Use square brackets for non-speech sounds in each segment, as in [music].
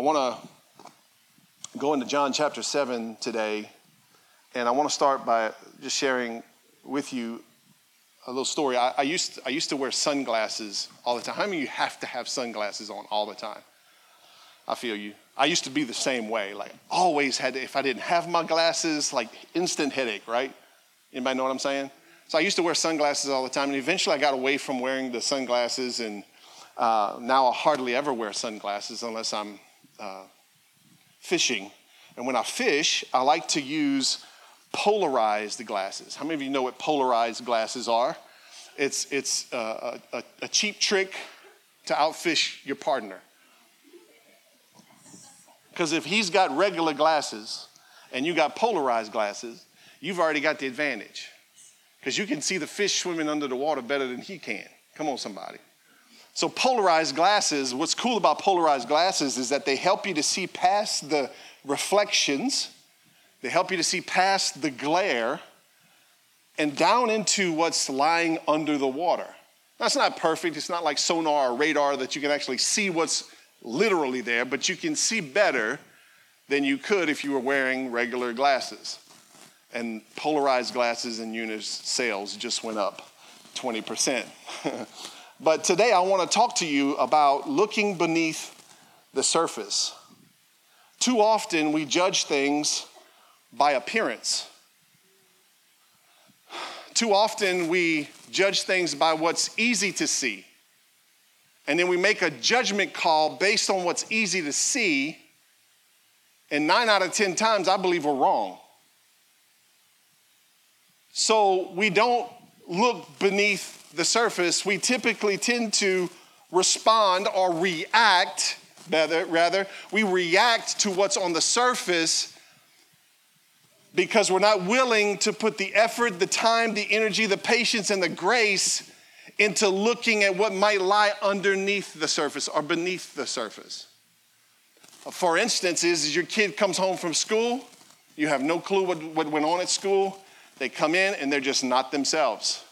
I want to go into John chapter 7 today, and I want to start by just sharing with you a little story. I, I, used, I used to wear sunglasses all the time. How many of you have to have sunglasses on all the time? I feel you. I used to be the same way. Like, always had to, if I didn't have my glasses, like instant headache, right? Anybody know what I'm saying? So I used to wear sunglasses all the time, and eventually I got away from wearing the sunglasses, and uh, now I hardly ever wear sunglasses unless I'm uh, fishing. And when I fish, I like to use polarized glasses. How many of you know what polarized glasses are? It's, it's uh, a, a cheap trick to outfish your partner. Because if he's got regular glasses and you got polarized glasses, you've already got the advantage. Because you can see the fish swimming under the water better than he can. Come on, somebody. So, polarized glasses, what's cool about polarized glasses is that they help you to see past the reflections they help you to see past the glare and down into what's lying under the water. That's not perfect. It's not like sonar or radar that you can actually see what's literally there, but you can see better than you could if you were wearing regular glasses. And polarized glasses and Unis sales just went up 20%. [laughs] but today I want to talk to you about looking beneath the surface. Too often we judge things by appearance. Too often we judge things by what's easy to see. And then we make a judgment call based on what's easy to see. And nine out of 10 times, I believe we're wrong. So we don't look beneath the surface. We typically tend to respond or react, rather, rather we react to what's on the surface because we're not willing to put the effort, the time, the energy, the patience, and the grace into looking at what might lie underneath the surface or beneath the surface. For instance, is your kid comes home from school, you have no clue what, what went on at school. They come in and they're just not themselves.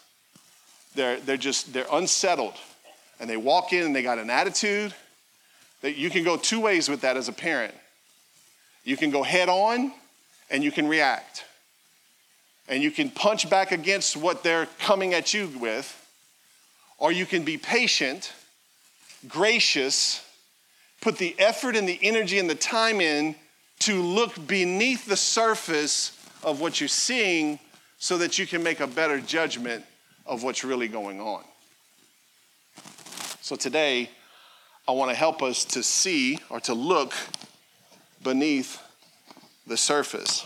They're, they're just, they're unsettled. And they walk in and they got an attitude that you can go two ways with that as a parent. You can go head on and you can react. And you can punch back against what they're coming at you with, or you can be patient, gracious, put the effort and the energy and the time in to look beneath the surface of what you're seeing so that you can make a better judgment of what's really going on. So today, I want to help us to see or to look beneath the surface.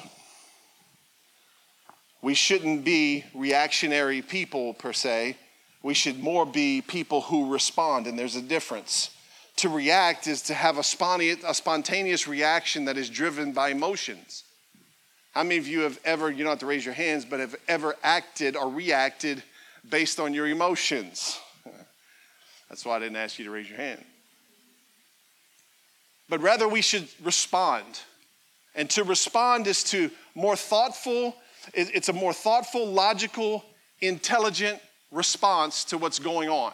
We shouldn't be reactionary people per se. We should more be people who respond, and there's a difference. To react is to have a spontaneous reaction that is driven by emotions. How many of you have ever, you don't have to raise your hands, but have ever acted or reacted based on your emotions? [laughs] That's why I didn't ask you to raise your hand. But rather, we should respond. And to respond is to more thoughtful, it's a more thoughtful, logical, intelligent response to what's going on.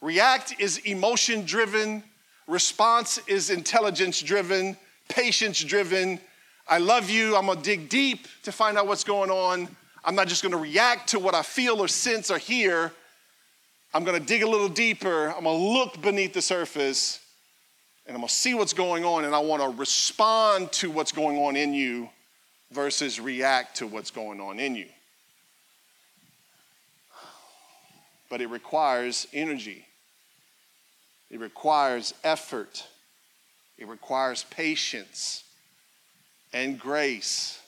React is emotion driven, response is intelligence driven, patience driven. I love you, I'm gonna dig deep to find out what's going on. I'm not just gonna react to what I feel or sense or hear. I'm gonna dig a little deeper, I'm gonna look beneath the surface and I'm gonna see what's going on and I wanna respond to what's going on in you versus react to what's going on in you. But it requires energy, it requires effort, it requires patience and grace.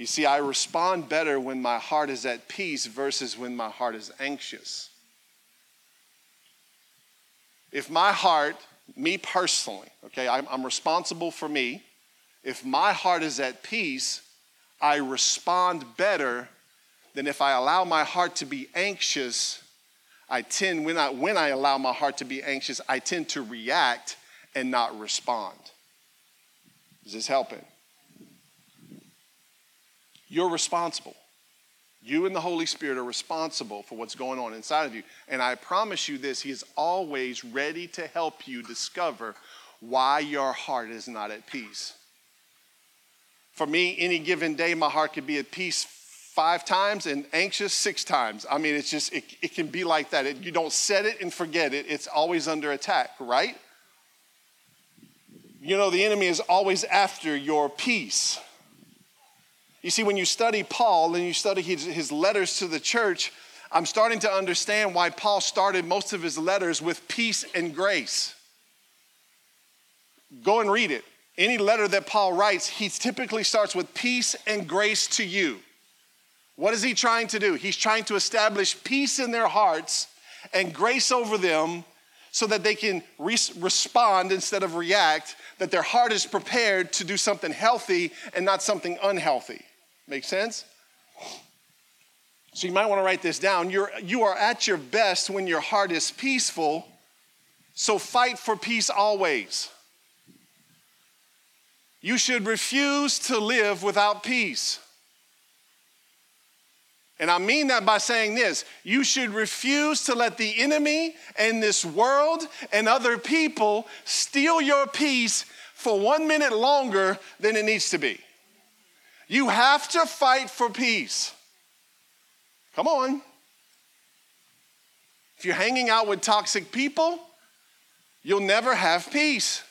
You see, I respond better when my heart is at peace versus when my heart is anxious. If my heart, me personally, okay, I'm, I'm responsible for me. If my heart is at peace, I respond better than if I allow my heart to be anxious. I tend, when I, when I allow my heart to be anxious, I tend to react and not respond. Is this helping? You're responsible. You and the Holy Spirit are responsible for what's going on inside of you. And I promise you this He is always ready to help you discover why your heart is not at peace. For me, any given day, my heart could be at peace five times and anxious six times. I mean, it's just, it, it can be like that. It, you don't set it and forget it, it's always under attack, right? You know, the enemy is always after your peace. You see, when you study Paul and you study his, his letters to the church, I'm starting to understand why Paul started most of his letters with peace and grace. Go and read it. Any letter that Paul writes, he typically starts with peace and grace to you. What is he trying to do? He's trying to establish peace in their hearts and grace over them so that they can re- respond instead of react, that their heart is prepared to do something healthy and not something unhealthy. Make sense? So you might want to write this down. You're, you are at your best when your heart is peaceful, so fight for peace always. You should refuse to live without peace. And I mean that by saying this you should refuse to let the enemy and this world and other people steal your peace for one minute longer than it needs to be. You have to fight for peace. Come on. If you're hanging out with toxic people, you'll never have peace.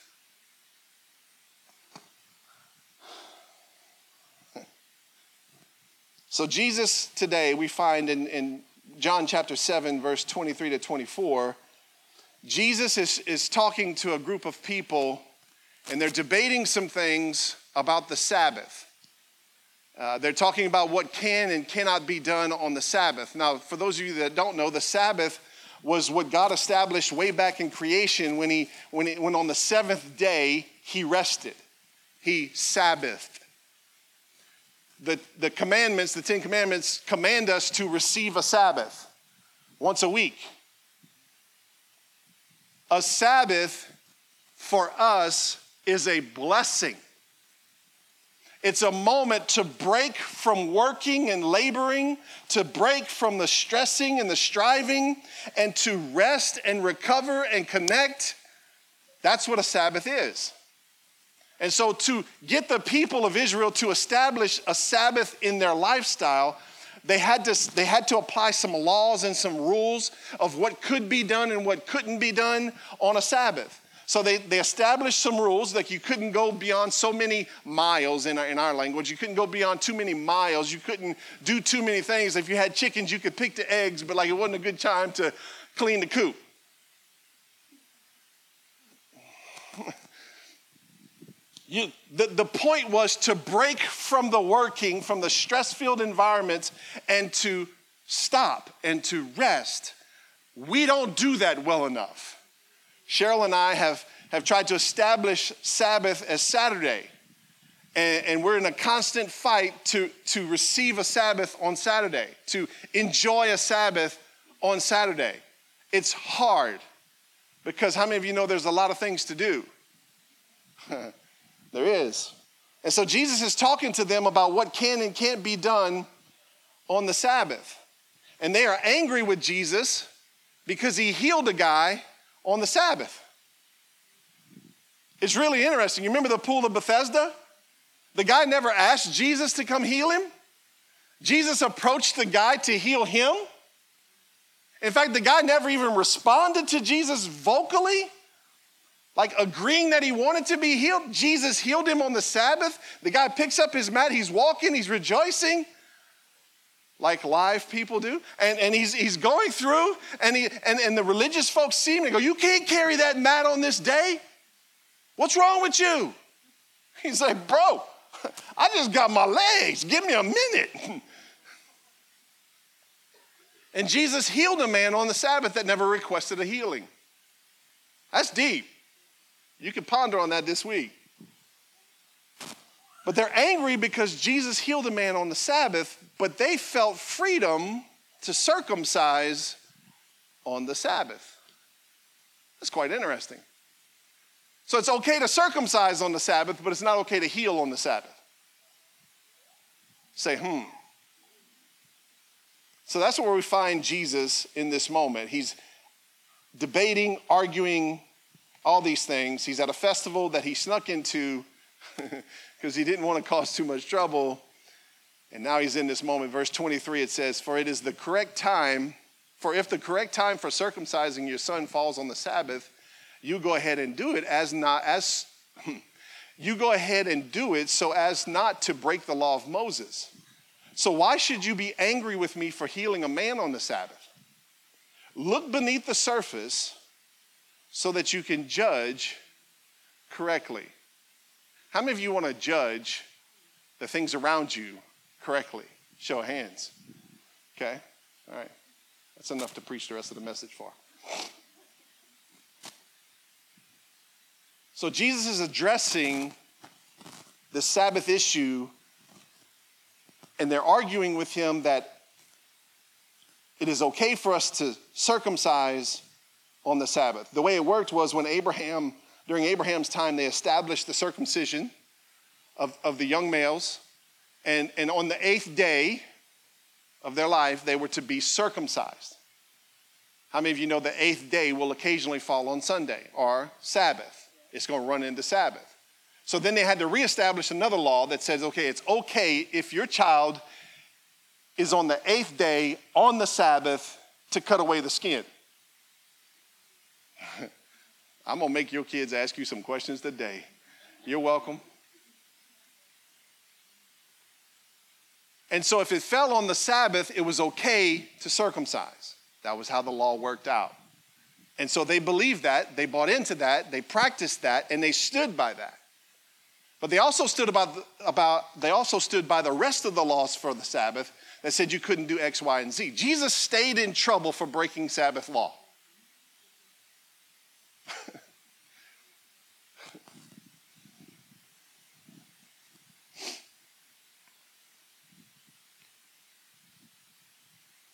So, Jesus today, we find in, in John chapter 7, verse 23 to 24, Jesus is, is talking to a group of people and they're debating some things about the Sabbath. Uh, they're talking about what can and cannot be done on the Sabbath. Now, for those of you that don't know, the Sabbath was what God established way back in creation when, he, when, he, when on the seventh day he rested. He Sabbathed the, the commandments, the Ten Commandments, command us to receive a Sabbath once a week. A Sabbath for us is a blessing. It's a moment to break from working and laboring, to break from the stressing and the striving, and to rest and recover and connect. That's what a Sabbath is. And so, to get the people of Israel to establish a Sabbath in their lifestyle, they had to, they had to apply some laws and some rules of what could be done and what couldn't be done on a Sabbath. So they, they established some rules like you couldn't go beyond so many miles in our, in our language. You couldn't go beyond too many miles. You couldn't do too many things. If you had chickens, you could pick the eggs, but like it wasn't a good time to clean the coop. [laughs] You, the, the point was to break from the working, from the stress filled environments, and to stop and to rest. We don't do that well enough. Cheryl and I have, have tried to establish Sabbath as Saturday, and, and we're in a constant fight to, to receive a Sabbath on Saturday, to enjoy a Sabbath on Saturday. It's hard because how many of you know there's a lot of things to do? [laughs] There is. And so Jesus is talking to them about what can and can't be done on the Sabbath. And they are angry with Jesus because he healed a guy on the Sabbath. It's really interesting. You remember the pool of Bethesda? The guy never asked Jesus to come heal him. Jesus approached the guy to heal him. In fact, the guy never even responded to Jesus vocally like agreeing that he wanted to be healed. Jesus healed him on the Sabbath. The guy picks up his mat, he's walking, he's rejoicing like live people do. And, and he's, he's going through, and, he, and, and the religious folks see him and go, You can't carry that mat on this day. What's wrong with you? [laughs] He's like, Bro, [laughs] I just got my legs. Give me a minute. [laughs] And Jesus healed a man on the Sabbath that never requested a healing. That's deep. You can ponder on that this week. But they're angry because Jesus healed a man on the Sabbath, but they felt freedom to circumcise on the Sabbath. That's quite interesting. So it's okay to circumcise on the Sabbath, but it's not okay to heal on the Sabbath. Say, hmm. So that's where we find Jesus in this moment. He's debating, arguing, all these things. He's at a festival that he snuck into [laughs] because he didn't want to cause too much trouble. And now he's in this moment. Verse 23, it says, For it is the correct time, for if the correct time for circumcising your son falls on the Sabbath, you go ahead and do it as not as [laughs] you go ahead and do it so as not to break the law of Moses. So why should you be angry with me for healing a man on the Sabbath? Look beneath the surface so that you can judge correctly. How many of you want to judge the things around you correctly? Show of hands. Okay? All right. That's enough to preach the rest of the message for. So Jesus is addressing the Sabbath issue, and they're arguing with him that it is okay for us to circumcise on the Sabbath. The way it worked was when Abraham, during Abraham's time, they established the circumcision of, of the young males. And, and on the eighth day of their life, they were to be circumcised. How many of you know the eighth day will occasionally fall on Sunday or Sabbath? It's going to run into Sabbath. So then they had to reestablish another law that says, okay, it's okay if your child is on the eighth day on the Sabbath to cut away the skin. [laughs] I'm going to make your kids ask you some questions today. You're welcome. And so, if it fell on the Sabbath, it was okay to circumcise. That was how the law worked out. And so they believed that, they bought into that, they practiced that, and they stood by that. But they also stood about, about they also stood by the rest of the laws for the Sabbath that said you couldn't do X, Y, and Z. Jesus stayed in trouble for breaking Sabbath law. [laughs]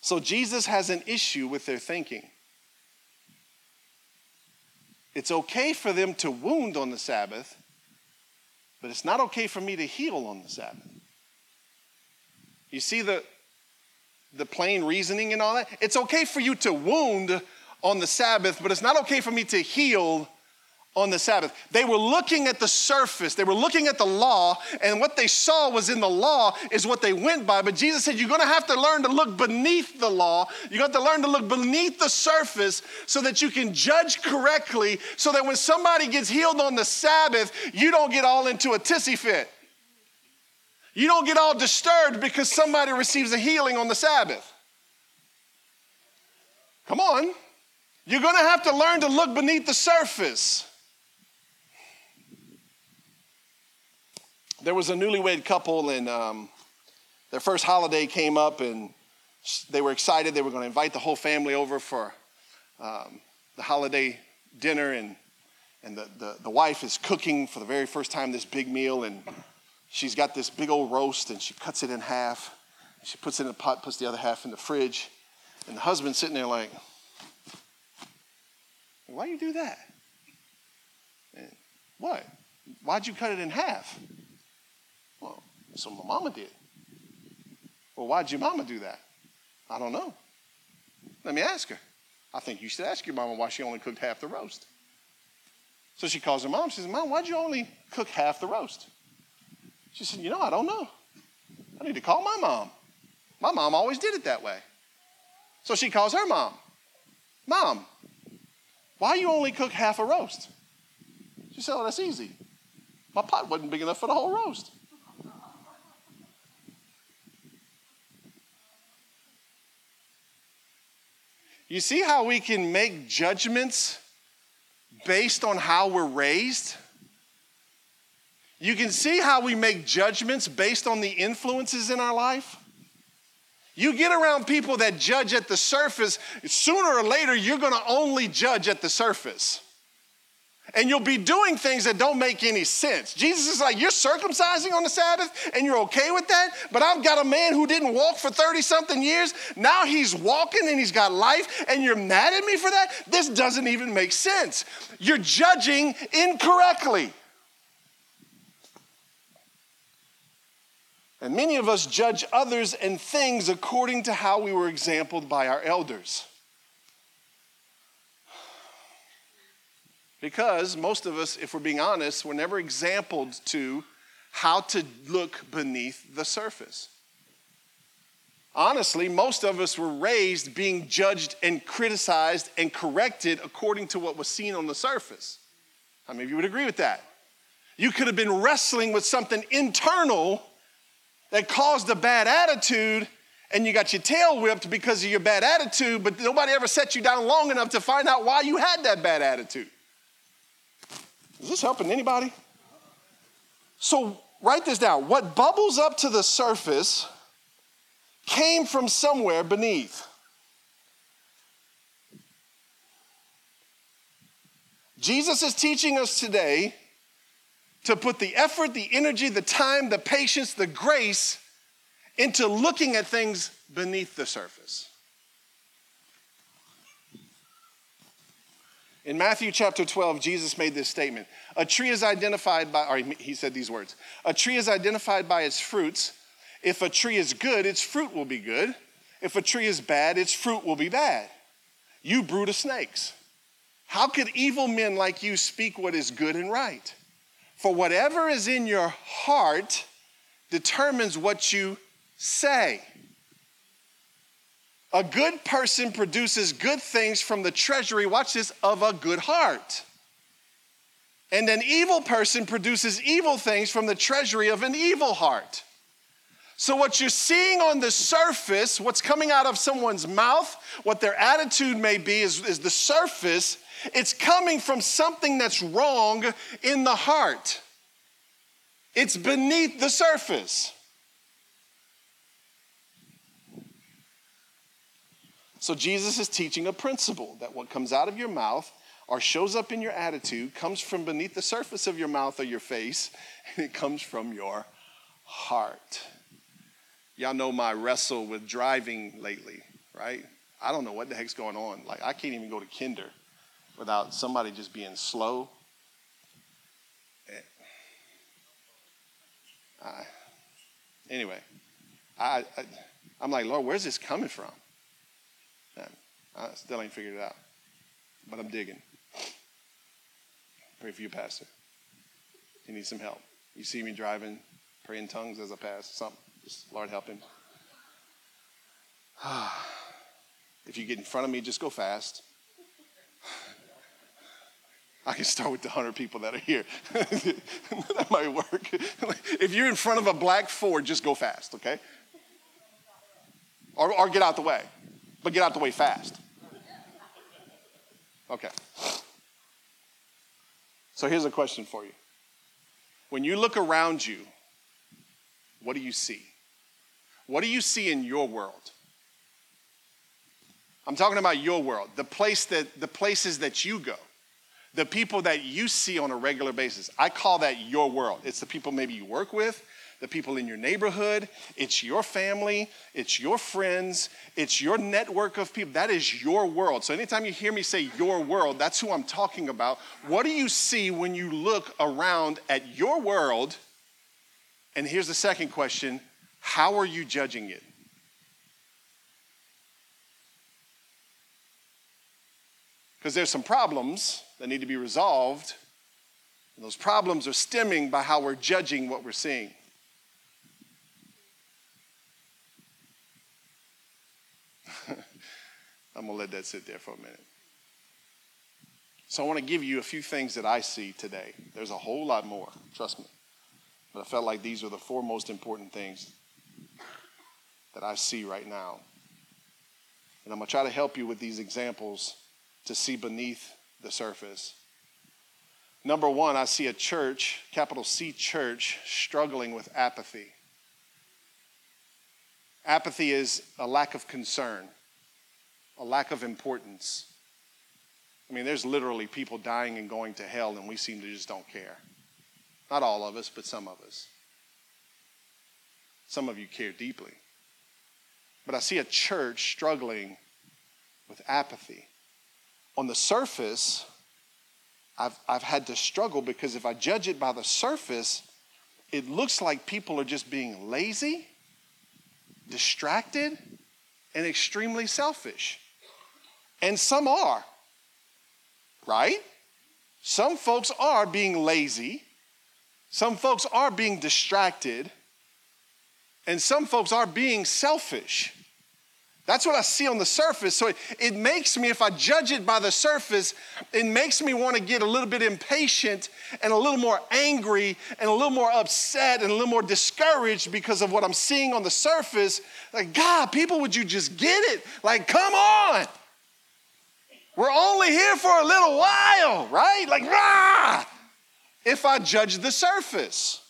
So Jesus has an issue with their thinking. It's okay for them to wound on the Sabbath, but it's not okay for me to heal on the Sabbath. You see the, the plain reasoning and all that? It's okay for you to wound on the Sabbath, but it's not okay for me to heal on the Sabbath. They were looking at the surface, they were looking at the law, and what they saw was in the law is what they went by. But Jesus said, You're gonna have to learn to look beneath the law. You got to learn to look beneath the surface so that you can judge correctly, so that when somebody gets healed on the Sabbath, you don't get all into a tissy fit. You don't get all disturbed because somebody receives a healing on the Sabbath. Come on. You're gonna have to learn to look beneath the surface. There was a newlywed couple, and um, their first holiday came up, and they were excited. They were going to invite the whole family over for um, the holiday dinner, and and the, the, the wife is cooking for the very first time this big meal, and she's got this big old roast, and she cuts it in half. She puts it in a pot, puts the other half in the fridge, and the husband's sitting there like, "Why you do that? And what? Why'd you cut it in half?" So my mama did. Well, why'd your mama do that? I don't know. Let me ask her. I think you should ask your mama why she only cooked half the roast. So she calls her mom. She says, Mom, why'd you only cook half the roast? She said, You know, I don't know. I need to call my mom. My mom always did it that way. So she calls her mom. Mom, why you only cook half a roast? She said, Oh, that's easy. My pot wasn't big enough for the whole roast. You see how we can make judgments based on how we're raised? You can see how we make judgments based on the influences in our life. You get around people that judge at the surface, sooner or later, you're gonna only judge at the surface and you'll be doing things that don't make any sense. Jesus is like, You're circumcising on the Sabbath and you're okay with that, but I've got a man who didn't walk for 30 something years. Now he's walking and he's got life, and you're mad at me for that? This doesn't even make sense. You're judging incorrectly. And many of us judge others and things according to how we were exampled by our elders. Because most of us, if we're being honest, were never exampled to how to look beneath the surface. Honestly, most of us were raised being judged and criticized and corrected according to what was seen on the surface. How many of you would agree with that? You could have been wrestling with something internal that caused a bad attitude and you got your tail whipped because of your bad attitude, but nobody ever set you down long enough to find out why you had that bad attitude. Is this helping anybody? So write this down. What bubbles up to the surface came from somewhere beneath. Jesus is teaching us today to put the effort, the energy, the time, the patience, the grace into looking at things beneath the surface. In Matthew chapter 12, Jesus made this statement A tree is identified by, or he said these words A tree is identified by its fruits. If a tree is good, its fruit will be good. If a tree is bad, its fruit will be bad. You brood of snakes. How could evil men like you speak what is good and right? For whatever is in your heart determines what you say. A good person produces good things from the treasury, watch this, of a good heart. And an evil person produces evil things from the treasury of an evil heart. So, what you're seeing on the surface, what's coming out of someone's mouth, what their attitude may be, is, is the surface. It's coming from something that's wrong in the heart, it's beneath the surface. So, Jesus is teaching a principle that what comes out of your mouth or shows up in your attitude comes from beneath the surface of your mouth or your face, [laughs] and it comes from your heart. Y'all know my wrestle with driving lately, right? I don't know what the heck's going on. Like, I can't even go to kinder without somebody just being slow. Uh, anyway, I, I, I'm like, Lord, where's this coming from? I still ain't figured it out, but I'm digging. Pray for you, Pastor. You need some help. You see me driving, pray in tongues as I pass, something. Just Lord help him. [sighs] if you get in front of me, just go fast. [sighs] I can start with the 100 people that are here. [laughs] that might work. [laughs] if you're in front of a black Ford, just go fast, okay? Or, or get out the way, but get out the way fast. Okay. So here's a question for you. When you look around you, what do you see? What do you see in your world? I'm talking about your world, the place that the places that you go, the people that you see on a regular basis. I call that your world. It's the people maybe you work with, the people in your neighborhood, it's your family, it's your friends, it's your network of people. That is your world. So anytime you hear me say your world, that's who I'm talking about. What do you see when you look around at your world? And here's the second question how are you judging it? Because there's some problems that need to be resolved. And those problems are stemming by how we're judging what we're seeing. I'm going to let that sit there for a minute. So I want to give you a few things that I see today. There's a whole lot more, trust me. But I felt like these are the four most important things that I see right now. And I'm going to try to help you with these examples to see beneath the surface. Number one, I see a church, capital C church, struggling with apathy. Apathy is a lack of concern, a lack of importance. I mean, there's literally people dying and going to hell, and we seem to just don't care. Not all of us, but some of us. Some of you care deeply. But I see a church struggling with apathy. On the surface, I've, I've had to struggle because if I judge it by the surface, it looks like people are just being lazy, distracted, and extremely selfish. And some are, right? Some folks are being lazy, some folks are being distracted, and some folks are being selfish. That's what I see on the surface. So it, it, makes me, if I judge it by the surface, it makes me want to get a little bit impatient and a little more angry and a little more upset and a little more discouraged because of what I'm seeing on the surface. Like, God, people, would you just get it? Like, come on. We're only here for a little while, right? Like, rah! If I judge the surface.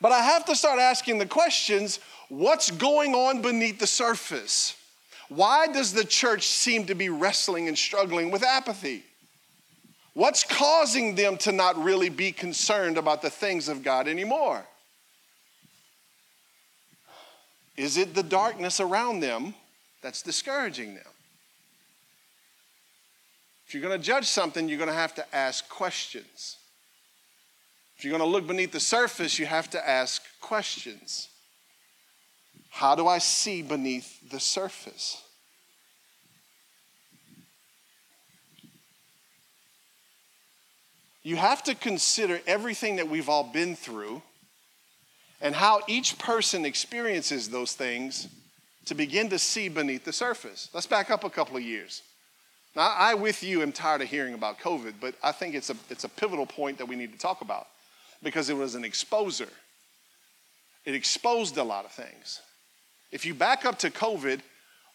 But I have to start asking the questions What's going on beneath the surface? Why does the church seem to be wrestling and struggling with apathy? What's causing them to not really be concerned about the things of God anymore? Is it the darkness around them that's discouraging them? If you're going to judge something, you're going to have to ask questions. If you're going to look beneath the surface, you have to ask questions. How do I see beneath the surface? You have to consider everything that we've all been through and how each person experiences those things to begin to see beneath the surface. Let's back up a couple of years. Now, I, with you, am tired of hearing about COVID, but I think it's a, it's a pivotal point that we need to talk about because it was an exposer. It exposed a lot of things. If you back up to COVID,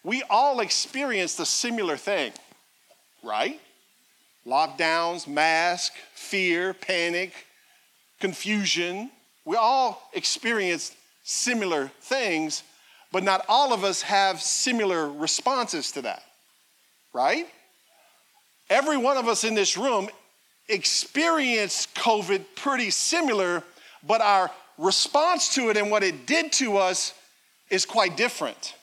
we all experienced a similar thing, right? Lockdowns, mask, fear, panic, confusion. We all experienced similar things, but not all of us have similar responses to that, right? Every one of us in this room experienced COVID pretty similar, but our response to it and what it did to us is quite different.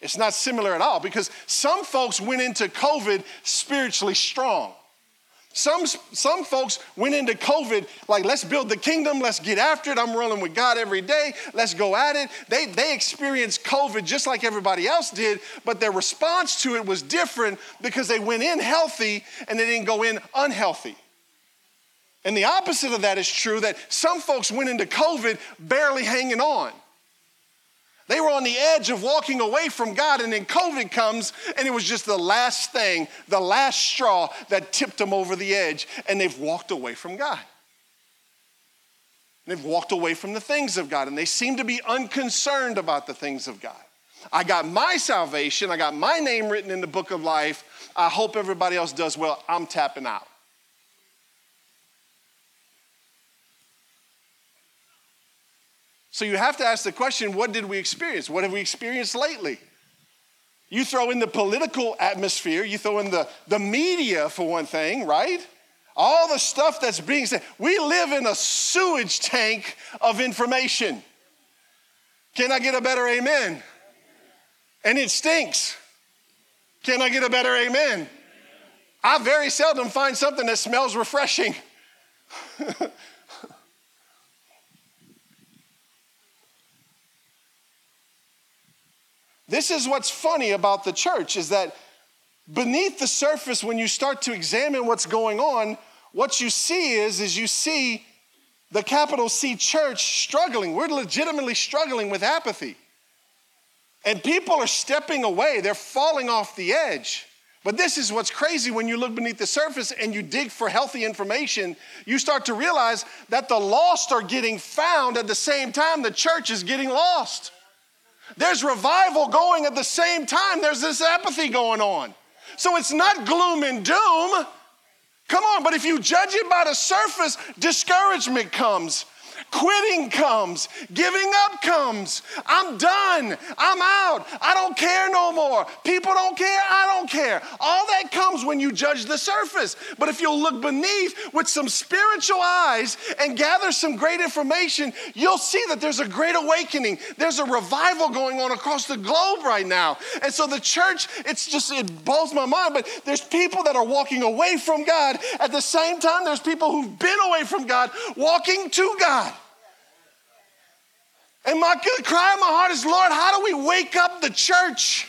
It's not similar at all because some folks went into COVID spiritually strong. Some, some folks went into COVID like, let's build the kingdom, let's get after it. I'm rolling with God every day, let's go at it. They, they experienced COVID just like everybody else did, but their response to it was different because they went in healthy and they didn't go in unhealthy. And the opposite of that is true that some folks went into COVID barely hanging on. They were on the edge of walking away from God, and then COVID comes, and it was just the last thing, the last straw that tipped them over the edge, and they've walked away from God. They've walked away from the things of God, and they seem to be unconcerned about the things of God. I got my salvation, I got my name written in the book of life. I hope everybody else does well. I'm tapping out. So you have to ask the question what did we experience? What have we experienced lately? You throw in the political atmosphere, you throw in the, the media for one thing, right? All the stuff that's being said. We live in a sewage tank of information. Can I get a better amen? And it stinks. Can I get a better amen? I very seldom find something that smells refreshing. [laughs] This is what's funny about the church is that beneath the surface when you start to examine what's going on, what you see is is you see the capital C church struggling. We're legitimately struggling with apathy. And people are stepping away. They're falling off the edge. But this is what's crazy when you look beneath the surface and you dig for healthy information, you start to realize that the lost are getting found at the same time the church is getting lost. There's revival going at the same time, there's this apathy going on. So it's not gloom and doom. Come on, but if you judge it by the surface, discouragement comes. Quitting comes. Giving up comes. I'm done. I'm out. I don't care no more. People don't care. I don't care. All that comes when you judge the surface. But if you'll look beneath with some spiritual eyes and gather some great information, you'll see that there's a great awakening. There's a revival going on across the globe right now. And so the church, it's just, it blows my mind, but there's people that are walking away from God. At the same time, there's people who've been away from God walking to God. And my cry in my heart is, Lord, how do we wake up the church?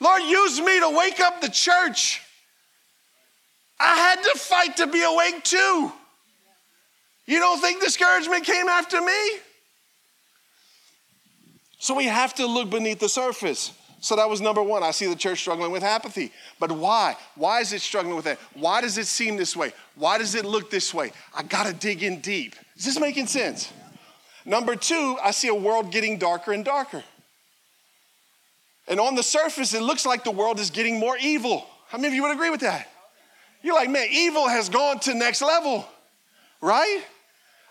Lord, use me to wake up the church. I had to fight to be awake too. You don't think discouragement came after me? So we have to look beneath the surface. So that was number one. I see the church struggling with apathy. But why? Why is it struggling with that? Why does it seem this way? Why does it look this way? I got to dig in deep. Is this making sense? Number two, I see a world getting darker and darker. And on the surface, it looks like the world is getting more evil. How many of you would agree with that? You're like, man, evil has gone to next level, right?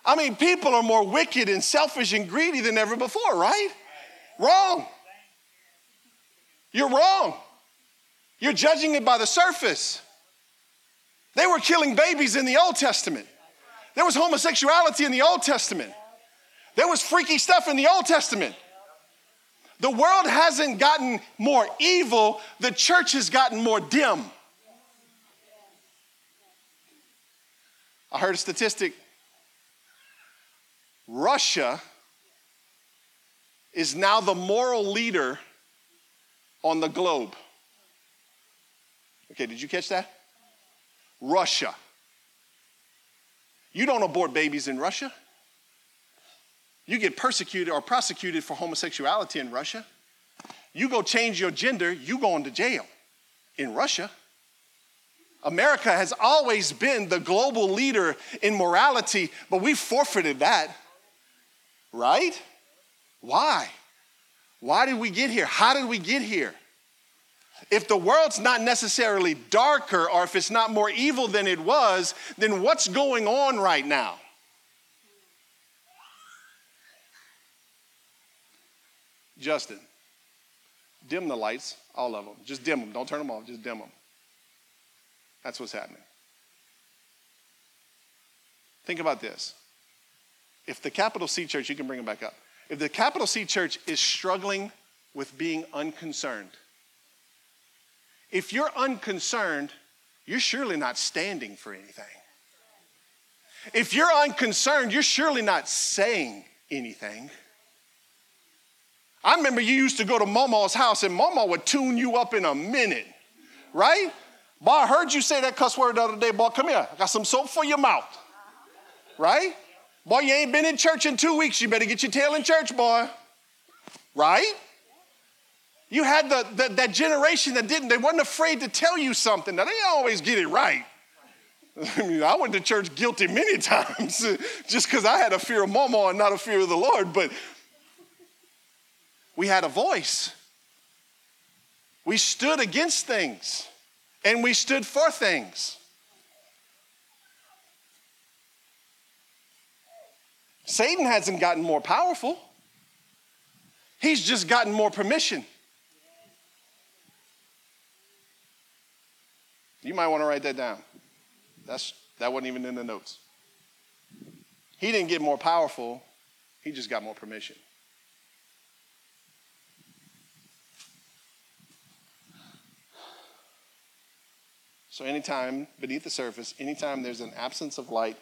I mean, people are more wicked and selfish and greedy than ever before, right? Wrong. You're wrong. You're judging it by the surface. They were killing babies in the Old Testament. There was homosexuality in the Old Testament. There was freaky stuff in the Old Testament. The world hasn't gotten more evil, the church has gotten more dim. I heard a statistic Russia is now the moral leader on the globe. Okay, did you catch that? Russia. You don't abort babies in Russia. You get persecuted or prosecuted for homosexuality in Russia. You go change your gender, you go into jail in Russia. America has always been the global leader in morality, but we forfeited that. Right? Why? Why did we get here? How did we get here? If the world's not necessarily darker or if it's not more evil than it was, then what's going on right now? Justin, dim the lights, all of them. Just dim them. Don't turn them off, just dim them. That's what's happening. Think about this. If the capital C church, you can bring them back up. If the capital C church is struggling with being unconcerned, if you're unconcerned, you're surely not standing for anything. If you're unconcerned, you're surely not saying anything. I remember you used to go to Momo's house and Momo would tune you up in a minute, right? Boy, I heard you say that cuss word the other day. Boy, come here. I got some soap for your mouth, right? Boy, you ain't been in church in two weeks. You better get your tail in church, boy, right? You had the, the, that generation that didn't, they wasn't afraid to tell you something. Now, they always get it right. [laughs] I mean, I went to church guilty many [laughs] times just because I had a fear of Momo and not a fear of the Lord, but we had a voice. We stood against things and we stood for things. Satan hasn't gotten more powerful, he's just gotten more permission. You might want to write that down. That's, that wasn't even in the notes. He didn't get more powerful, he just got more permission. So, anytime beneath the surface, anytime there's an absence of light,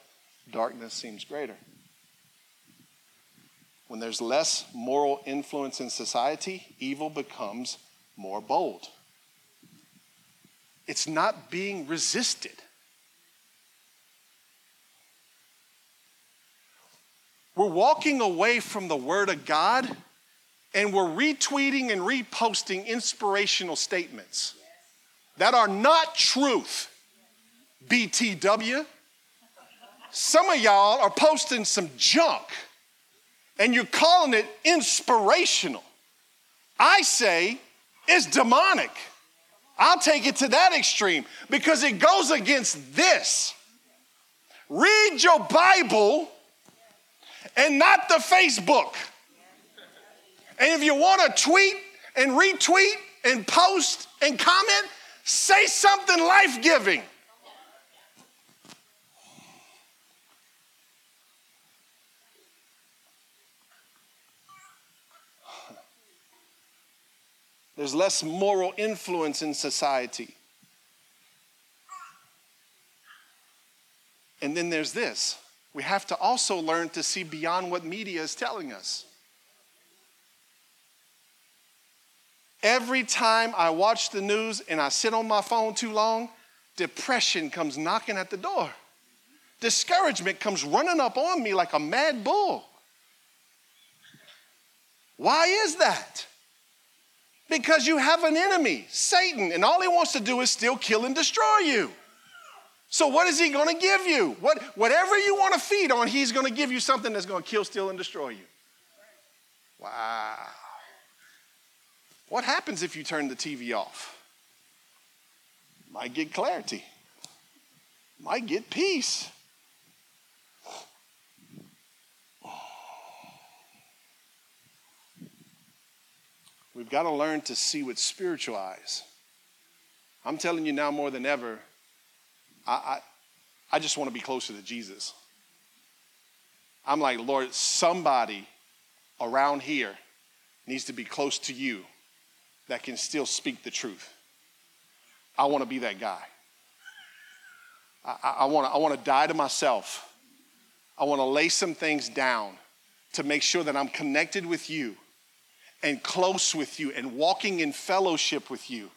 darkness seems greater. When there's less moral influence in society, evil becomes more bold. It's not being resisted. We're walking away from the Word of God and we're retweeting and reposting inspirational statements that are not truth. BTW. Some of y'all are posting some junk and you're calling it inspirational. I say it's demonic. I'll take it to that extreme because it goes against this. Read your Bible and not the Facebook. And if you want to tweet and retweet and post and comment, say something life giving. There's less moral influence in society. And then there's this we have to also learn to see beyond what media is telling us. Every time I watch the news and I sit on my phone too long, depression comes knocking at the door. Discouragement comes running up on me like a mad bull. Why is that? Because you have an enemy, Satan, and all he wants to do is still kill and destroy you. So, what is he going to give you? What, whatever you want to feed on, he's going to give you something that's going to kill, steal, and destroy you. Wow. What happens if you turn the TV off? Might get clarity, might get peace. We've got to learn to see with spiritual eyes. I'm telling you now more than ever, I, I, I just want to be closer to Jesus. I'm like, Lord, somebody around here needs to be close to you that can still speak the truth. I want to be that guy. I, I, want to, I want to die to myself. I want to lay some things down to make sure that I'm connected with you and close with you and walking in fellowship with you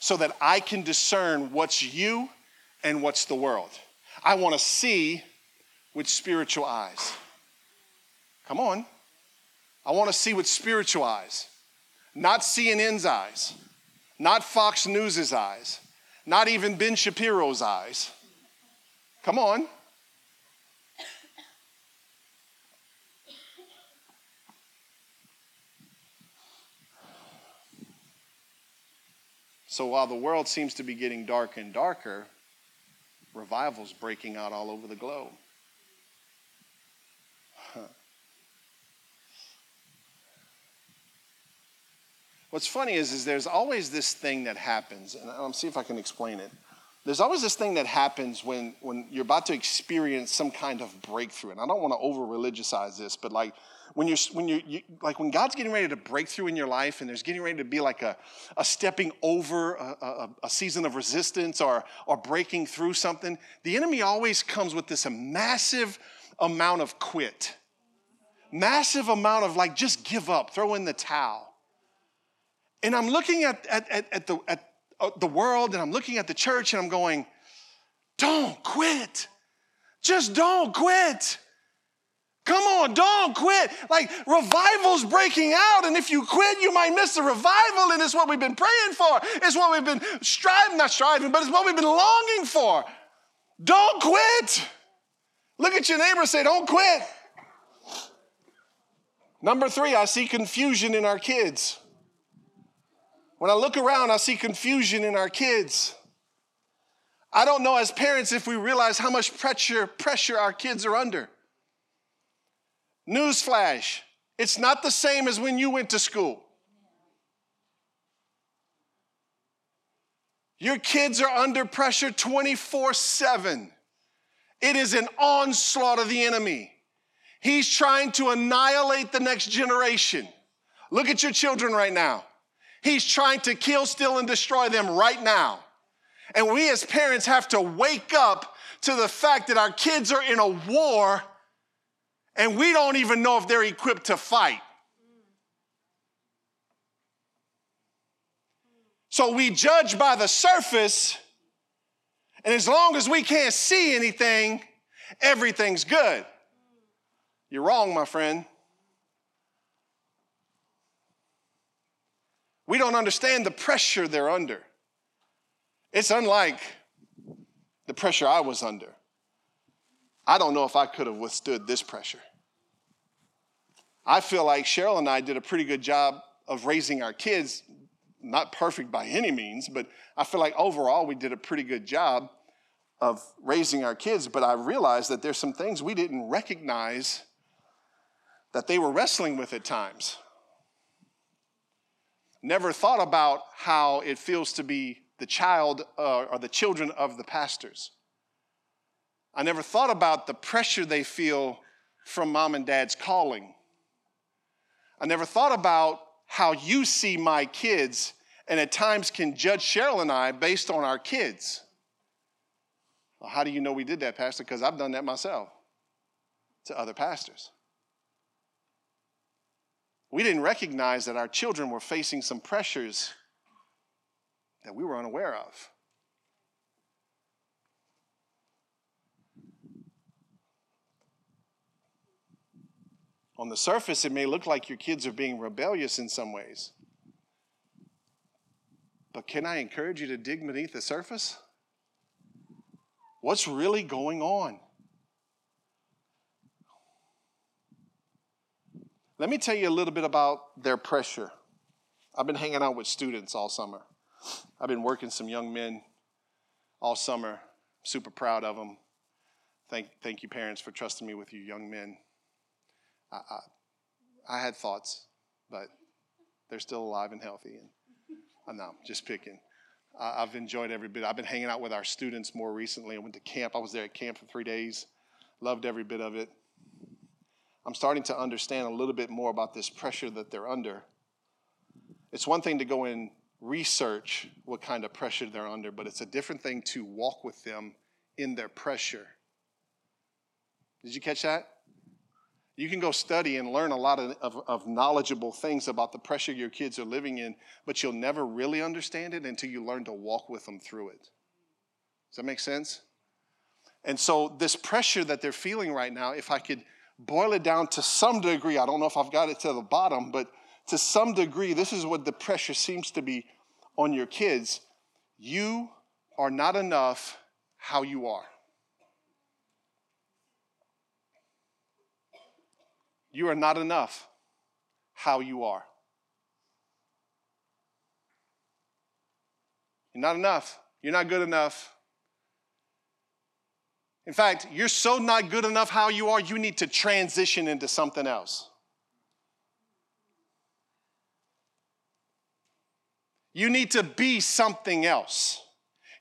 so that I can discern what's you and what's the world. I want to see with spiritual eyes. Come on. I want to see with spiritual eyes, not CNN's eyes, not Fox News's eyes, not even Ben Shapiro's eyes. Come on. So while the world seems to be getting dark and darker, revival's breaking out all over the globe. What's funny is, is there's always this thing that happens, and I'll see if I can explain it. There's always this thing that happens when, when you're about to experience some kind of breakthrough. And I don't want to over religiousize this, but like when you're, when you're you, like when God's getting ready to break through in your life and there's getting ready to be like a, a stepping over a, a, a season of resistance or, or breaking through something, the enemy always comes with this massive amount of quit, massive amount of like just give up, throw in the towel. And I'm looking at, at, at, at the, at uh, the world and I'm looking at the church and I'm going, don't quit. Just don't quit. Come on, don't quit. Like revival's breaking out, and if you quit, you might miss the revival, and it's what we've been praying for. It's what we've been striving, not striving, but it's what we've been longing for. Don't quit. Look at your neighbor and say, Don't quit. Number three, I see confusion in our kids. When I look around, I see confusion in our kids. I don't know as parents if we realize how much pressure, pressure our kids are under. Newsflash, it's not the same as when you went to school. Your kids are under pressure 24 7. It is an onslaught of the enemy. He's trying to annihilate the next generation. Look at your children right now. He's trying to kill, steal, and destroy them right now. And we as parents have to wake up to the fact that our kids are in a war and we don't even know if they're equipped to fight. So we judge by the surface, and as long as we can't see anything, everything's good. You're wrong, my friend. We don't understand the pressure they're under. It's unlike the pressure I was under. I don't know if I could have withstood this pressure. I feel like Cheryl and I did a pretty good job of raising our kids, not perfect by any means, but I feel like overall we did a pretty good job of raising our kids, but I realized that there's some things we didn't recognize that they were wrestling with at times. Never thought about how it feels to be the child uh, or the children of the pastors. I never thought about the pressure they feel from mom and dad's calling. I never thought about how you see my kids and at times can judge Cheryl and I based on our kids. Well, how do you know we did that, Pastor? Because I've done that myself to other pastors. We didn't recognize that our children were facing some pressures that we were unaware of. On the surface, it may look like your kids are being rebellious in some ways. But can I encourage you to dig beneath the surface? What's really going on? Let me tell you a little bit about their pressure. I've been hanging out with students all summer. I've been working some young men all summer. Super proud of them. Thank, thank you, parents, for trusting me with you young men. I, I, I had thoughts, but they're still alive and healthy. And I'm not just picking. I've enjoyed every bit. I've been hanging out with our students more recently. I went to camp. I was there at camp for three days. Loved every bit of it. I'm starting to understand a little bit more about this pressure that they're under. It's one thing to go and research what kind of pressure they're under, but it's a different thing to walk with them in their pressure. Did you catch that? You can go study and learn a lot of, of, of, knowledgeable things about the pressure your kids are living in, but you'll never really understand it until you learn to walk with them through it. Does that make sense? And so, this pressure that they're feeling right now, if I could boil it down to some degree, I don't know if I've got it to the bottom, but to some degree, this is what the pressure seems to be on your kids. You are not enough how you are. You are not enough how you are. You're not enough. You're not good enough. In fact, you're so not good enough how you are, you need to transition into something else. You need to be something else.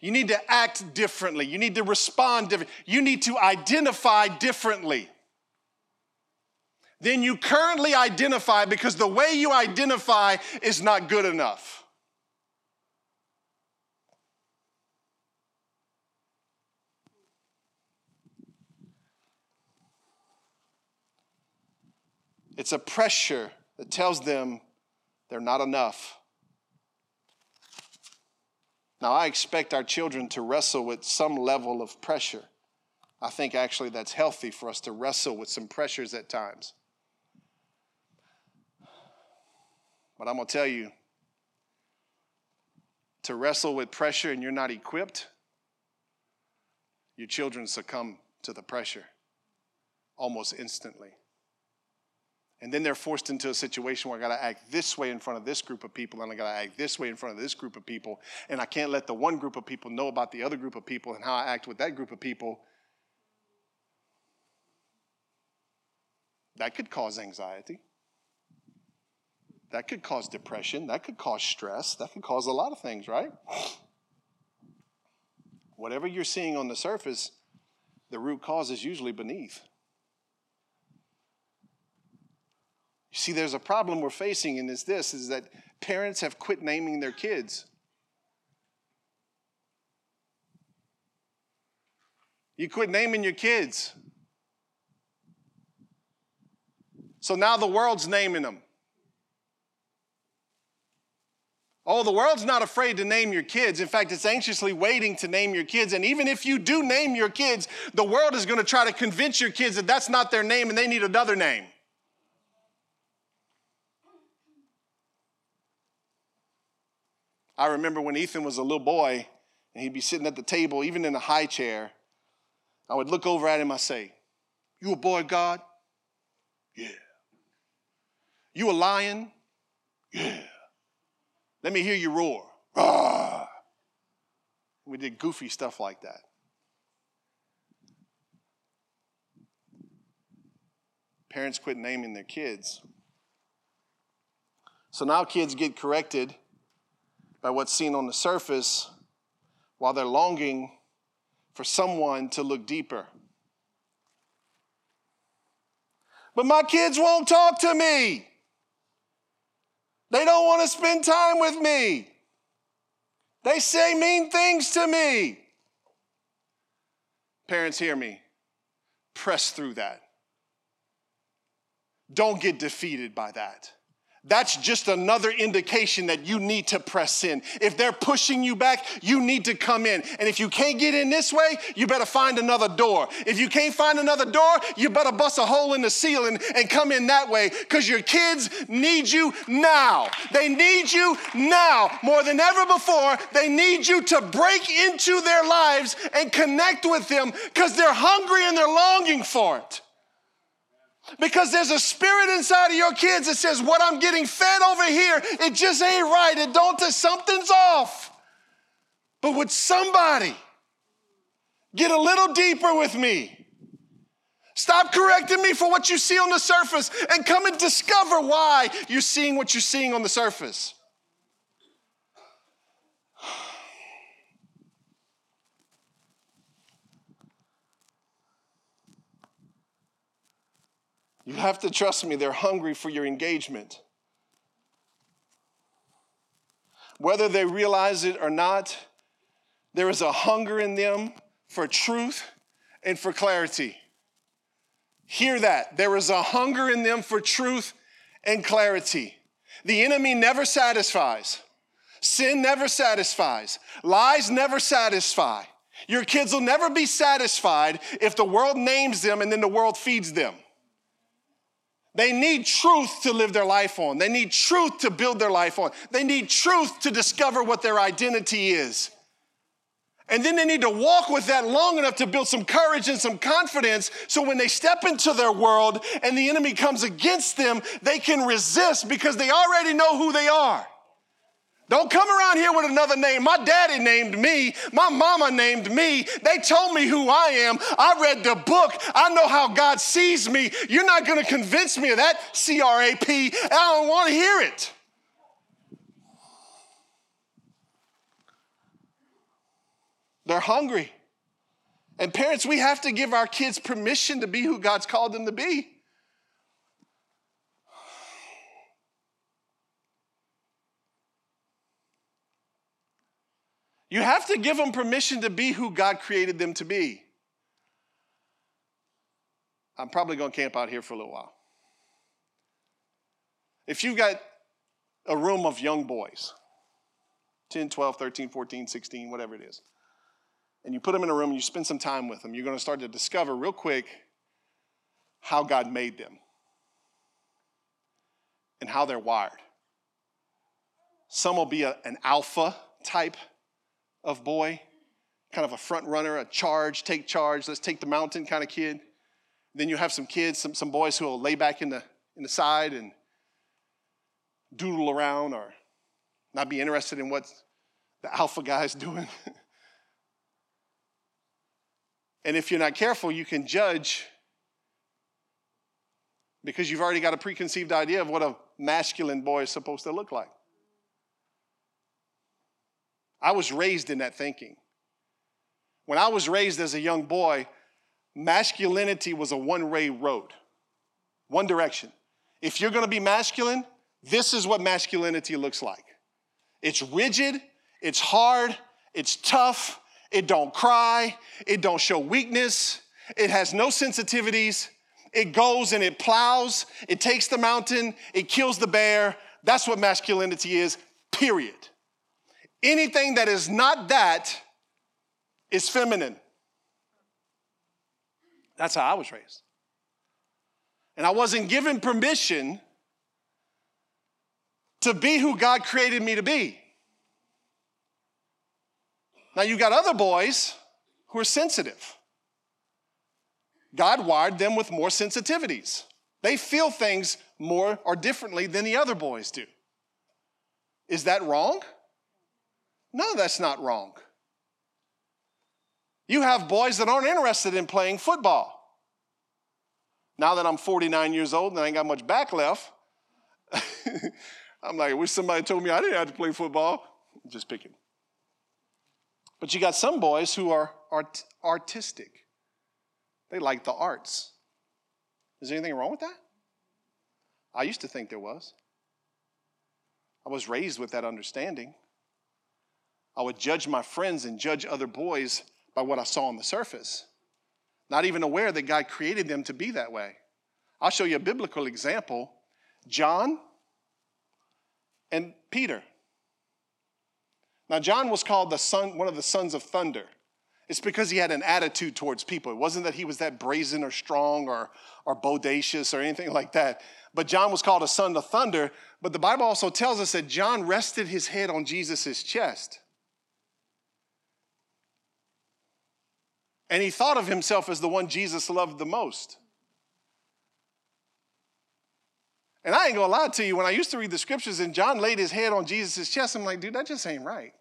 You need to act differently. You need to respond differently. You need to identify differently than you currently identify because the way you identify is not good enough. It's a pressure that tells them they're not enough. Now, I expect our children to wrestle with some level of pressure. I think actually that's healthy for us to wrestle with some pressures at times. But I'm going to tell you to wrestle with pressure and you're not equipped, your children succumb to the pressure almost instantly. And then they're forced into a situation where I got to act this way in front of this group of people, and I got to act this way in front of this group of people. And I can't let the one group of people know about the other group of people and how I act with that group of people. That could cause anxiety. That could cause depression. That could cause stress. That could cause a lot of things, right? Whatever you're seeing on the surface, the root cause is usually beneath. You see, there's a problem we're facing, and it's this is that parents have quit naming their kids. You quit naming your kids. So now the world's naming them. Oh, the world's not afraid to name your kids. In fact, it's anxiously waiting to name your kids. And even if you do name your kids, the world is going to try to convince your kids that that's not their name and they need another name. I remember when Ethan was a little boy and he'd be sitting at the table, even in a high chair, I would look over at him, I say, You a boy, God? Yeah. You a lion? Yeah. Let me hear you roar. Roar. We did goofy stuff like that. Parents quit naming their kids. So now kids get corrected by what's seen on the surface while they're longing for someone to look deeper. But my kids won't talk to me. They don't want to spend time with me. They say mean things to me. Parents, hear me. Press through that. Don't get defeated by that that's just another indication that you need to press in. If they're pushing you back, you need to come in. And if you can't get in this way, you better find another door. If you can't find another door, you better bust a hole in the ceiling and come in that way because your kids need you now. They need you now more than ever before. They need you to break into their lives and connect with them because they're hungry and they're longing for it. Because there's a spirit inside of your kids that says, What I'm getting fed over here, it just ain't right. It don't, something's off. But would somebody get a little deeper with me? Stop correcting me for what you see on the surface and come and discover why you're seeing what you're seeing on the surface. You have to trust me, they're hungry for your engagement. Whether they realize it or not, there is a hunger in them for truth and for clarity. Hear that. There is a hunger in them for truth and clarity. The enemy never satisfies. Sin never satisfies. Lies never satisfy. Your kids will never be satisfied if the world names them and then the world feeds them. They need truth to live their life on. They need truth to build their life on. They need truth to discover what their identity is. And then they need to walk with that long enough to build some courage and some confidence so when they step into their world and the enemy comes against them, they can resist because they already know who they are. Don't come around here with another name. My daddy named me. My mama named me. They told me who I am. I read the book. I know how God sees me. You're not going to convince me of that C R A P. I don't want to hear it. They're hungry. And parents, we have to give our kids permission to be who God's called them to be. You have to give them permission to be who God created them to be. I'm probably going to camp out here for a little while. If you've got a room of young boys, 10, 12, 13, 14, 16, whatever it is, and you put them in a room and you spend some time with them, you're going to start to discover real quick how God made them and how they're wired. Some will be a, an alpha type of boy, kind of a front runner, a charge, take charge, let's take the mountain kind of kid. Then you have some kids, some, some boys who will lay back in the, in the side and doodle around or not be interested in what the alpha guy is [laughs] doing. and if you're not careful, you can judge because you've already got a preconceived idea of what a masculine boy is supposed to look like. I was raised in that thinking. When I was raised as a young boy, masculinity was a one way road, one direction. If you're gonna be masculine, this is what masculinity looks like it's rigid, it's hard, it's tough, it don't cry, it don't show weakness, it has no sensitivities. It goes and it plows, it takes the mountain, it kills the bear. That's what masculinity is, period. Anything that is not that is feminine. That's how I was raised. And I wasn't given permission to be who God created me to be. Now, you got other boys who are sensitive. God wired them with more sensitivities. They feel things more or differently than the other boys do. Is that wrong? No, that's not wrong. You have boys that aren't interested in playing football. Now that I'm 49 years old and I ain't got much back left, [laughs] I'm like, I wish somebody told me I didn't have to play football. Just picking. But you got some boys who are art- artistic. They like the arts. Is there anything wrong with that? I used to think there was. I was raised with that understanding. I would judge my friends and judge other boys by what I saw on the surface, not even aware that God created them to be that way. I'll show you a biblical example John and Peter. Now, John was called the son, one of the sons of thunder. It's because he had an attitude towards people. It wasn't that he was that brazen or strong or, or bodacious or anything like that. But John was called a son of thunder. But the Bible also tells us that John rested his head on Jesus' chest. And he thought of himself as the one Jesus loved the most. And I ain't gonna lie to you, when I used to read the scriptures and John laid his head on Jesus' chest, I'm like, dude, that just ain't right.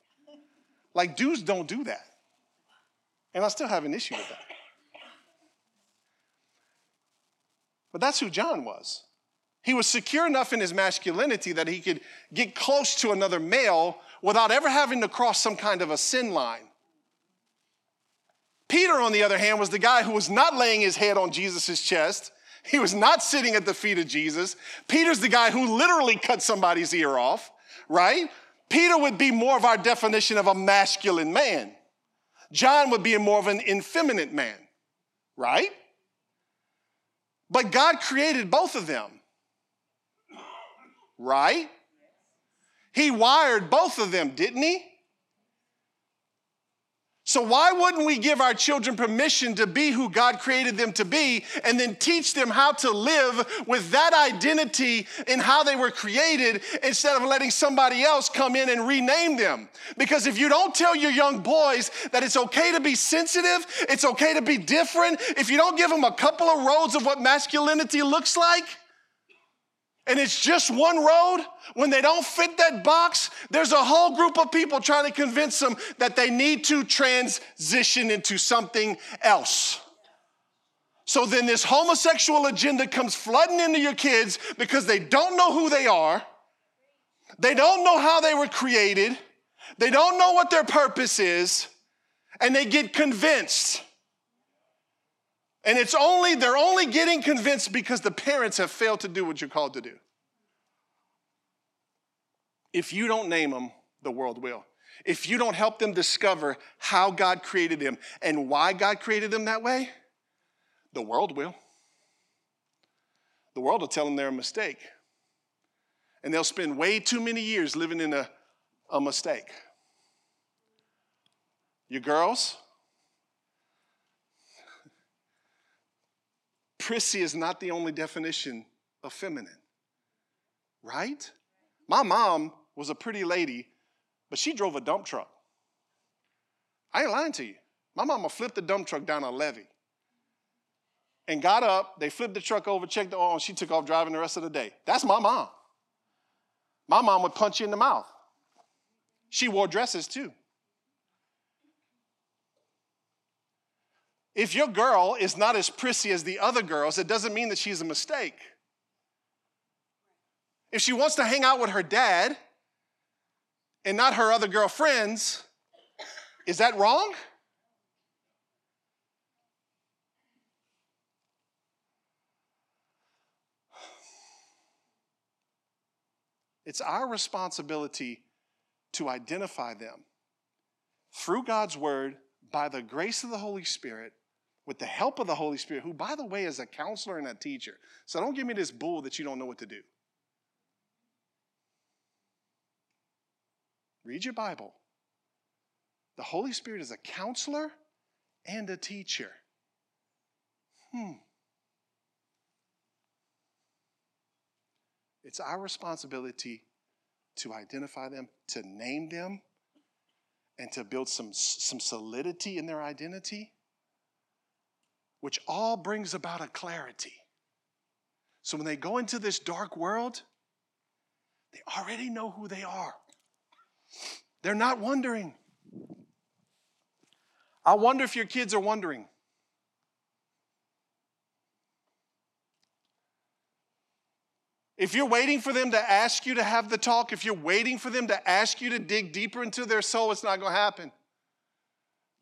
Like, dudes don't do that. And I still have an issue with that. But that's who John was. He was secure enough in his masculinity that he could get close to another male without ever having to cross some kind of a sin line. Peter, on the other hand, was the guy who was not laying his head on Jesus' chest. He was not sitting at the feet of Jesus. Peter's the guy who literally cut somebody's ear off, right? Peter would be more of our definition of a masculine man. John would be more of an effeminate man, right? But God created both of them, right? He wired both of them, didn't he? So, why wouldn't we give our children permission to be who God created them to be and then teach them how to live with that identity in how they were created instead of letting somebody else come in and rename them? Because if you don't tell your young boys that it's okay to be sensitive, it's okay to be different, if you don't give them a couple of roads of what masculinity looks like, and it's just one road, when they don't fit that box, there's a whole group of people trying to convince them that they need to transition into something else. So then this homosexual agenda comes flooding into your kids because they don't know who they are, they don't know how they were created, they don't know what their purpose is, and they get convinced. And it's only, they're only getting convinced because the parents have failed to do what you're called to do. If you don't name them, the world will. If you don't help them discover how God created them and why God created them that way, the world will. The world will tell them they're a mistake. And they'll spend way too many years living in a, a mistake. You girls, prissy is not the only definition of feminine, right? My mom was a pretty lady, but she drove a dump truck. I ain't lying to you. My mama flipped the dump truck down a levee and got up. They flipped the truck over, checked the oil, and she took off driving the rest of the day. That's my mom. My mom would punch you in the mouth. She wore dresses too. If your girl is not as prissy as the other girls, it doesn't mean that she's a mistake. If she wants to hang out with her dad and not her other girlfriends, is that wrong? It's our responsibility to identify them through God's word by the grace of the Holy Spirit with the help of the Holy Spirit, who, by the way, is a counselor and a teacher. So don't give me this bull that you don't know what to do. Read your Bible. The Holy Spirit is a counselor and a teacher. Hmm. It's our responsibility to identify them, to name them, and to build some, some solidity in their identity which all brings about a clarity. So when they go into this dark world, they already know who they are. They're not wondering. I wonder if your kids are wondering. If you're waiting for them to ask you to have the talk, if you're waiting for them to ask you to dig deeper into their soul, it's not going to happen.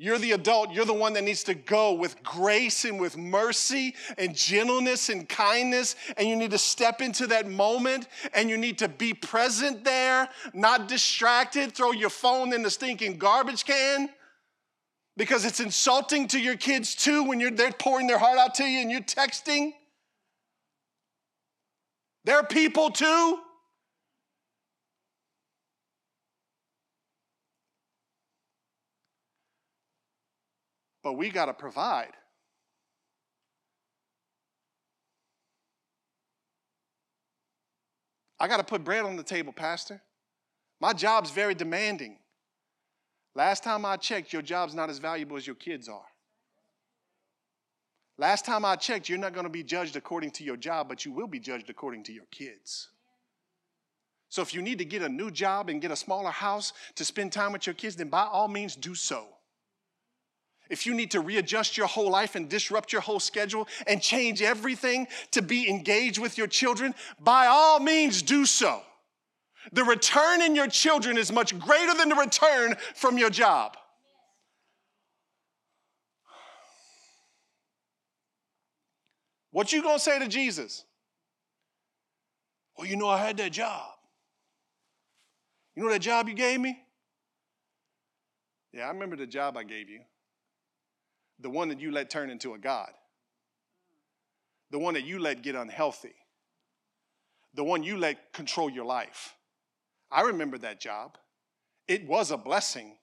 You're the adult. You're the one that needs to go with grace and with mercy and gentleness and kindness. And you need to step into that moment and you need to be present there, not distracted. Throw your phone in the stinking garbage can because it's insulting to your kids too when you're, they're pouring their heart out to you and you're texting. They're people too. But we got to provide. I got to put bread on the table, Pastor. My job's very demanding. Last time I checked, your job's not as valuable as your kids are. Last time I checked, you're not going to be judged according to your job, but you will be judged according to your kids. So if you need to get a new job and get a smaller house to spend time with your kids, then by all means do so if you need to readjust your whole life and disrupt your whole schedule and change everything to be engaged with your children, by all means do so. The return in your children is much greater than the return from your job. What you gonna say to Jesus? Well, you know I had that job. You know that job you gave me? Yeah, I remember the job I gave you the one that you let turn into a God, the one that you let get unhealthy, the one you let control your life. I remember that job. It was a blessing,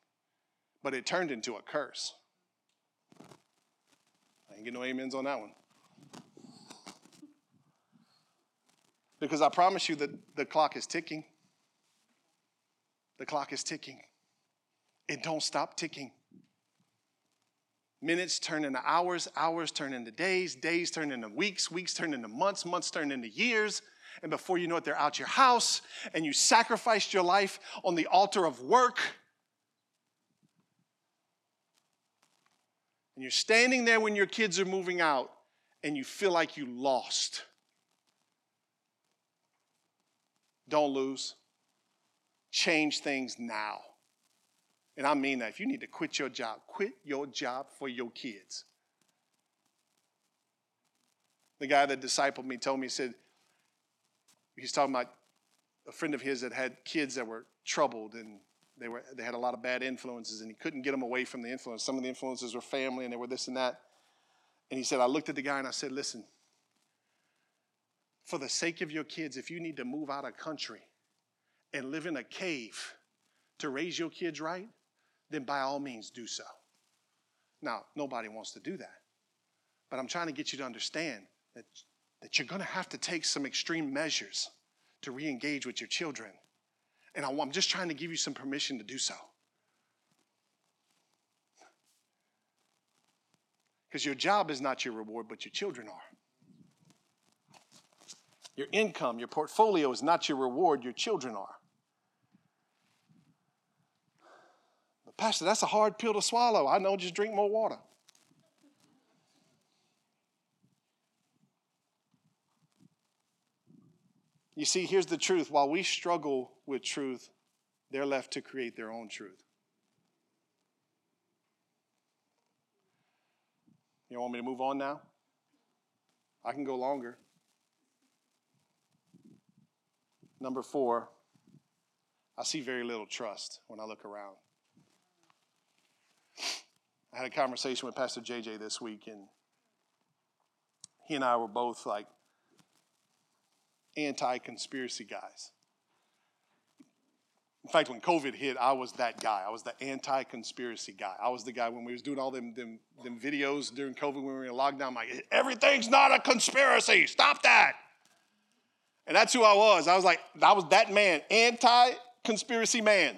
but it turned into a curse. I ain't get no amens on that one. Because I promise you that the clock is ticking. The clock is ticking. It don't stop ticking. Minutes turn into hours, hours turn into days, days turn into weeks, weeks turn into months, months turn into years. And before you know it, they're out your house and you sacrificed your life on the altar of work. And you're standing there when your kids are moving out and you feel like you lost. Don't lose. Change things now. And I mean that. If you need to quit your job, quit your job for your kids. The guy that discipled me told me, he said, he's talking about a friend of his that had kids that were troubled and they, were, they had a lot of bad influences and he couldn't get them away from the influence. Some of the influences were family and they were this and that. And he said, I looked at the guy and I said, listen, for the sake of your kids, if you need to move out of country and live in a cave to raise your kids right, then by all means do so. Now, nobody wants to do that. But I'm trying to get you to understand that, that you're going to have to take some extreme measures to re engage with your children. And I'm just trying to give you some permission to do so. Because your job is not your reward, but your children are. Your income, your portfolio is not your reward, your children are. Pastor, that's a hard pill to swallow. I know, just drink more water. You see, here's the truth. While we struggle with truth, they're left to create their own truth. You want me to move on now? I can go longer. Number four, I see very little trust when I look around. I had a conversation with Pastor JJ this week, and he and I were both like anti conspiracy guys. In fact, when COVID hit, I was that guy. I was the anti-conspiracy guy. I was the guy when we was doing all them, them, them videos during COVID when we were in lockdown. I'm like, everything's not a conspiracy. Stop that. And that's who I was. I was like, I was that man, anti-conspiracy man.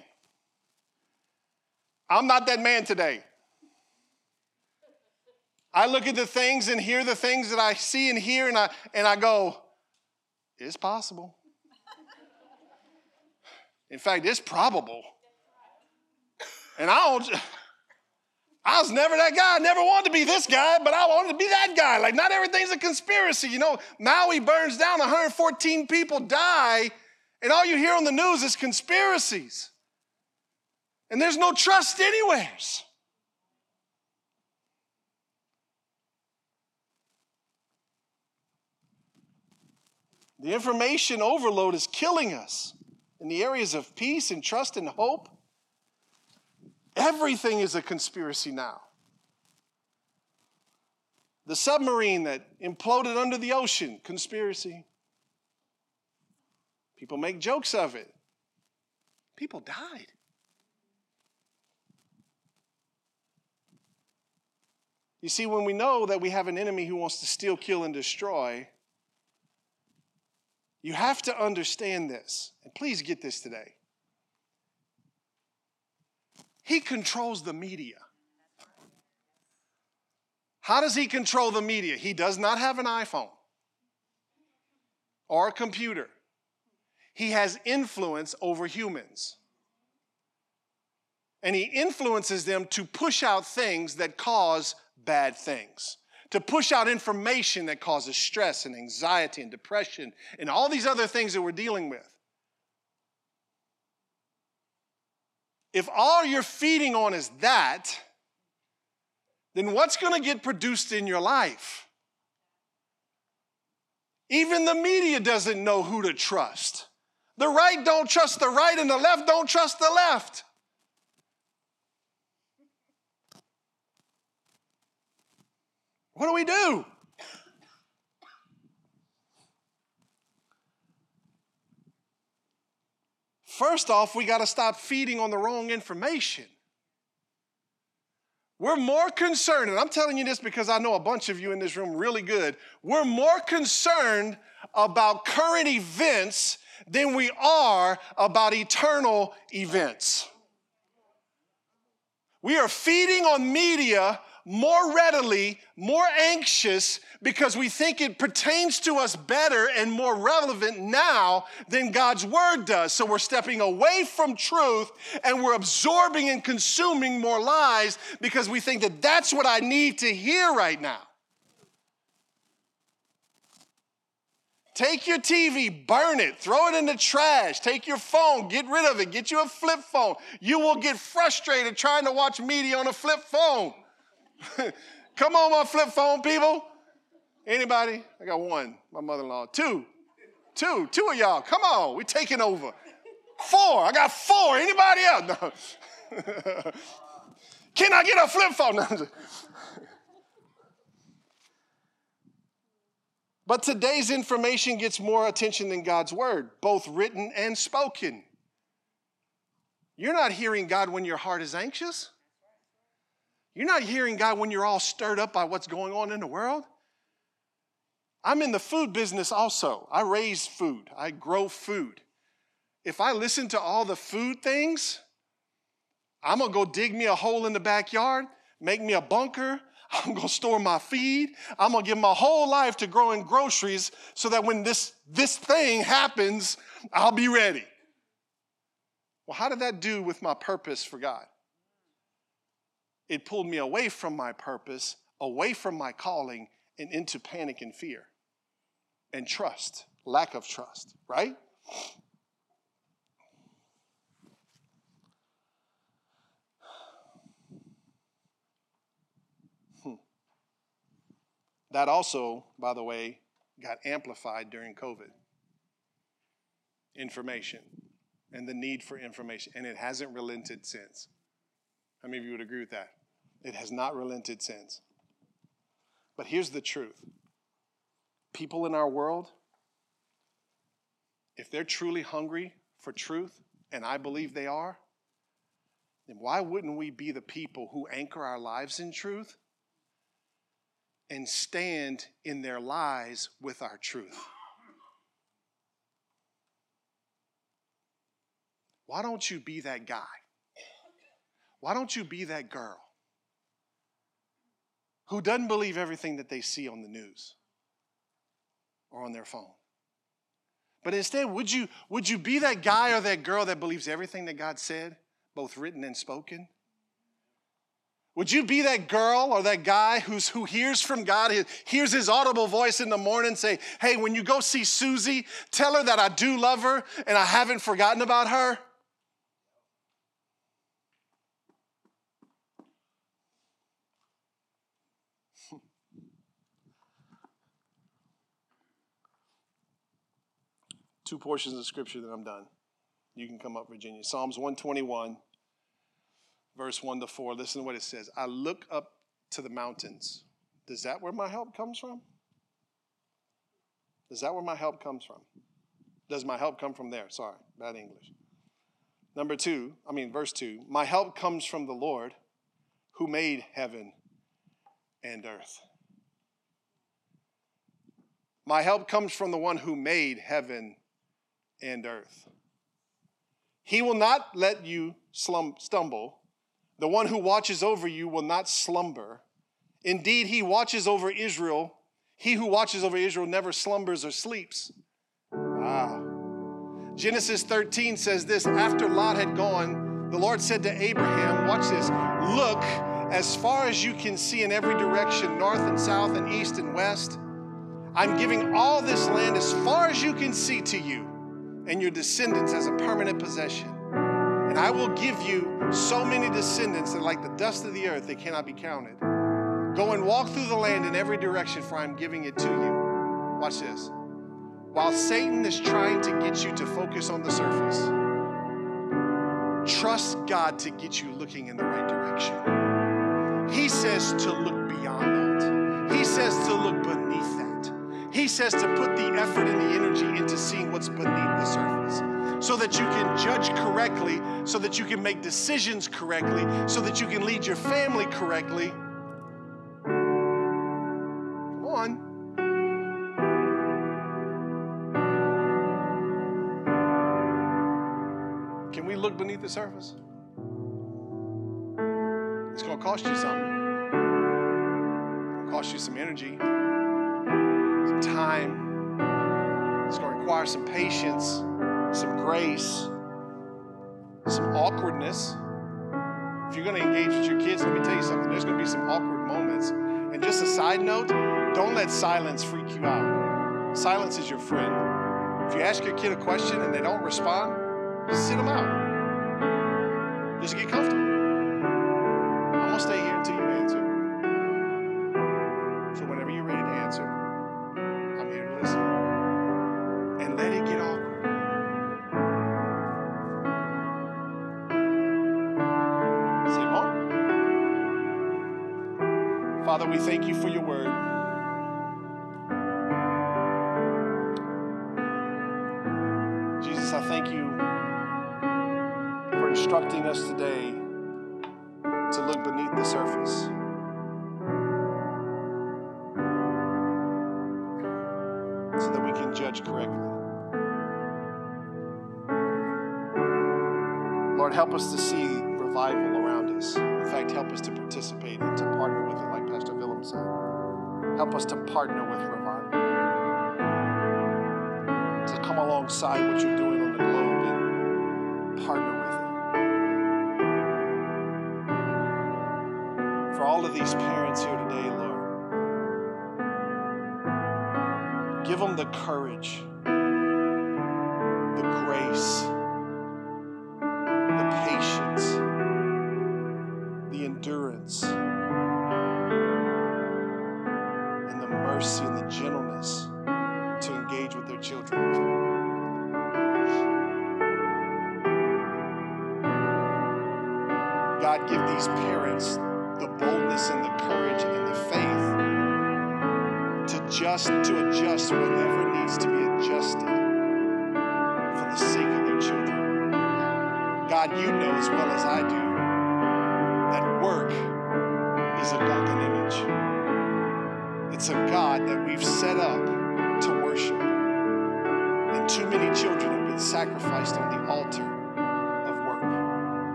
I'm not that man today. I look at the things and hear the things that I see and hear, and I, and I go, it's possible. In fact, it's probable. And I don't, I was never that guy. I never wanted to be this guy, but I wanted to be that guy. Like, not everything's a conspiracy. You know, Maui burns down, 114 people die, and all you hear on the news is conspiracies. And there's no trust anywheres. The information overload is killing us in the areas of peace and trust and hope. Everything is a conspiracy now. The submarine that imploded under the ocean, conspiracy. People make jokes of it. People died. You see, when we know that we have an enemy who wants to steal, kill, and destroy, you have to understand this, and please get this today. He controls the media. How does he control the media? He does not have an iPhone or a computer. He has influence over humans. And he influences them to push out things that cause bad things to push out information that causes stress and anxiety and depression and all these other things that we're dealing with. If all you're feeding on is that, then what's going to get produced in your life? Even the media doesn't know who to trust. The right don't trust the right, and the left don't trust the left. What do we do? First off, we got to stop feeding on the wrong information. We're more concerned, and I'm telling you this because I know a bunch of you in this room really good. We're more concerned about current events than we are about eternal events. We are feeding on media more readily, more anxious because we think it pertains to us better and more relevant now than God's word does. So we're stepping away from truth and we're absorbing and consuming more lies because we think that that's what I need to hear right now. Take your TV, burn it, throw it in the trash. Take your phone, get rid of it, get you a flip phone. You will get frustrated trying to watch media on a flip phone. [laughs] Come on, my flip phone people. Anybody? I got one, my mother in law. Two, two, two of y'all. Come on, we taking over. Four, I got four. Anybody else? No. [laughs] Can I get a flip phone? but today's information gets more attention than God's word, both written and spoken. You're not hearing God when your heart is anxious. You're not hearing God when you're all stirred up by what's going on in the world. I'm in the food business also. I raise food, I grow food. If I listen to all the food things, I'm gonna go dig me a hole in the backyard, make me a bunker. [laughs] I'm gonna store my feed. I'm gonna give my whole life to growing groceries so that when this, this thing happens, I'll be ready. Well, how did that do with my purpose for God? It pulled me away from my purpose, away from my calling, and into panic and fear and trust, lack of trust, right? Hmm. That also, by the way, got amplified during COVID. Information and the need for information, and it hasn't relented since. How many of you would agree with that? It has not relented since. But here's the truth people in our world, if they're truly hungry for truth, and I believe they are, then why wouldn't we be the people who anchor our lives in truth and stand in their lies with our truth? Why don't you be that guy? Why don't you be that girl who doesn't believe everything that they see on the news or on their phone? But instead, would you, would you be that guy or that girl that believes everything that God said, both written and spoken? Would you be that girl or that guy who's, who hears from God, hears his audible voice in the morning say, Hey, when you go see Susie, tell her that I do love her and I haven't forgotten about her? Two portions of scripture that I'm done. You can come up, Virginia. Psalms 121 verse 1 to 4. Listen to what it says I look up to the mountains. Is that where my help comes from? Is that where my help comes from? Does my help come from there? Sorry, bad English. Number two, I mean, verse two, my help comes from the Lord who made heaven and earth. My help comes from the one who made heaven and earth. He will not let you slum, stumble. The one who watches over you will not slumber. Indeed, he watches over Israel. He who watches over Israel never slumbers or sleeps. Wow. Genesis 13 says this After Lot had gone, the Lord said to Abraham, Watch this, look as far as you can see in every direction, north and south and east and west. I'm giving all this land as far as you can see to you and your descendants as a permanent possession. And I will give you so many descendants that, like the dust of the earth, they cannot be counted. Go and walk through the land in every direction, for I'm giving it to you. Watch this. While Satan is trying to get you to focus on the surface, trust God to get you looking in the right direction. He says to look beyond that, He says to look beneath that. He says to put the effort and the energy into seeing what's beneath the surface so that you can judge correctly, so that you can make decisions correctly, so that you can lead your family correctly. Come on. Can we look beneath the surface? It's going to cost you something. It'll cost you some energy, time. It's going to require some patience some grace, some awkwardness. If you're going to engage with your kids, let me tell you something. There's going to be some awkward moments. And just a side note, don't let silence freak you out. Silence is your friend. If you ask your kid a question and they don't respond, sit them out. Just get comfortable. We thank you for your word. Jesus, I thank you for instructing us today to look beneath the surface. So that we can judge correctly. Lord, help us to see revival around us. In fact, help us to participate and to partner with it, like Pastor Willem said. Help us to partner with revival. To come alongside what you're doing on the globe and partner with it. For all of these parents here today, Lord, give them the courage,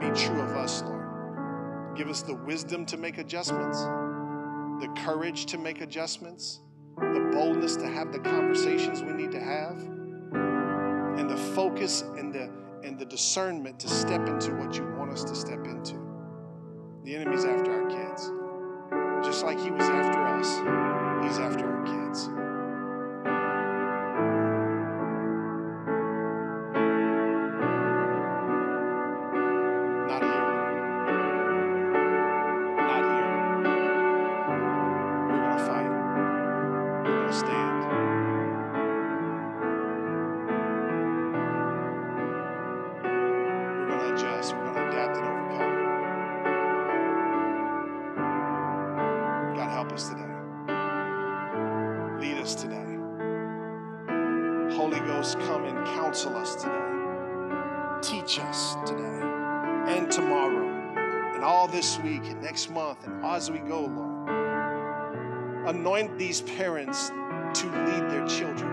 be true of us, Lord. Give us the wisdom to make adjustments, the courage to make adjustments, the boldness to have the conversations we need to have, and the focus and the and the discernment to step into what you want us to step into. The enemy's after our kids. Just like he was after this week and next month and as we go, Lord. Anoint these parents to lead their children.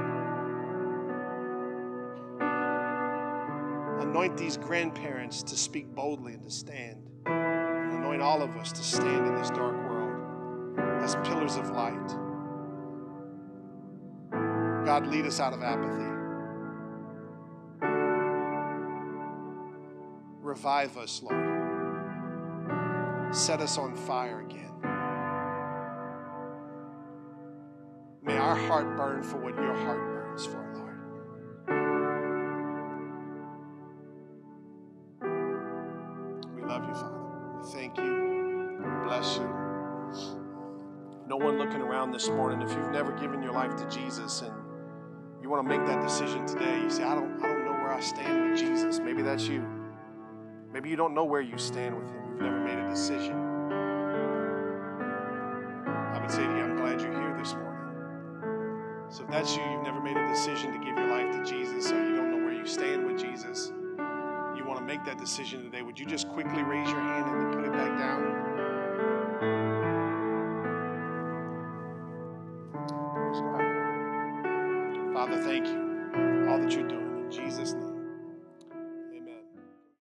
Anoint these grandparents to speak boldly and to stand. And anoint all of us to stand in this dark world as pillars of light. God, lead us out of apathy. Revive us, Lord. Set us on fire again. May our heart burn for what your heart burns for, Lord. We love you, Father. We thank you. We bless you. No one looking around this morning, if you've never given your life to Jesus and you want to make that decision today, you say, I don't, I don't know where I stand with Jesus. Maybe that's you. Maybe you don't know where you stand with Him. You've never made a decision. I would say to you, I'm glad you're here this morning. So if that's you, you've never made a decision to give your life to Jesus, or you don't know where you stand with Jesus, you want to make that decision today, would you just quickly raise your hand and then put it back down?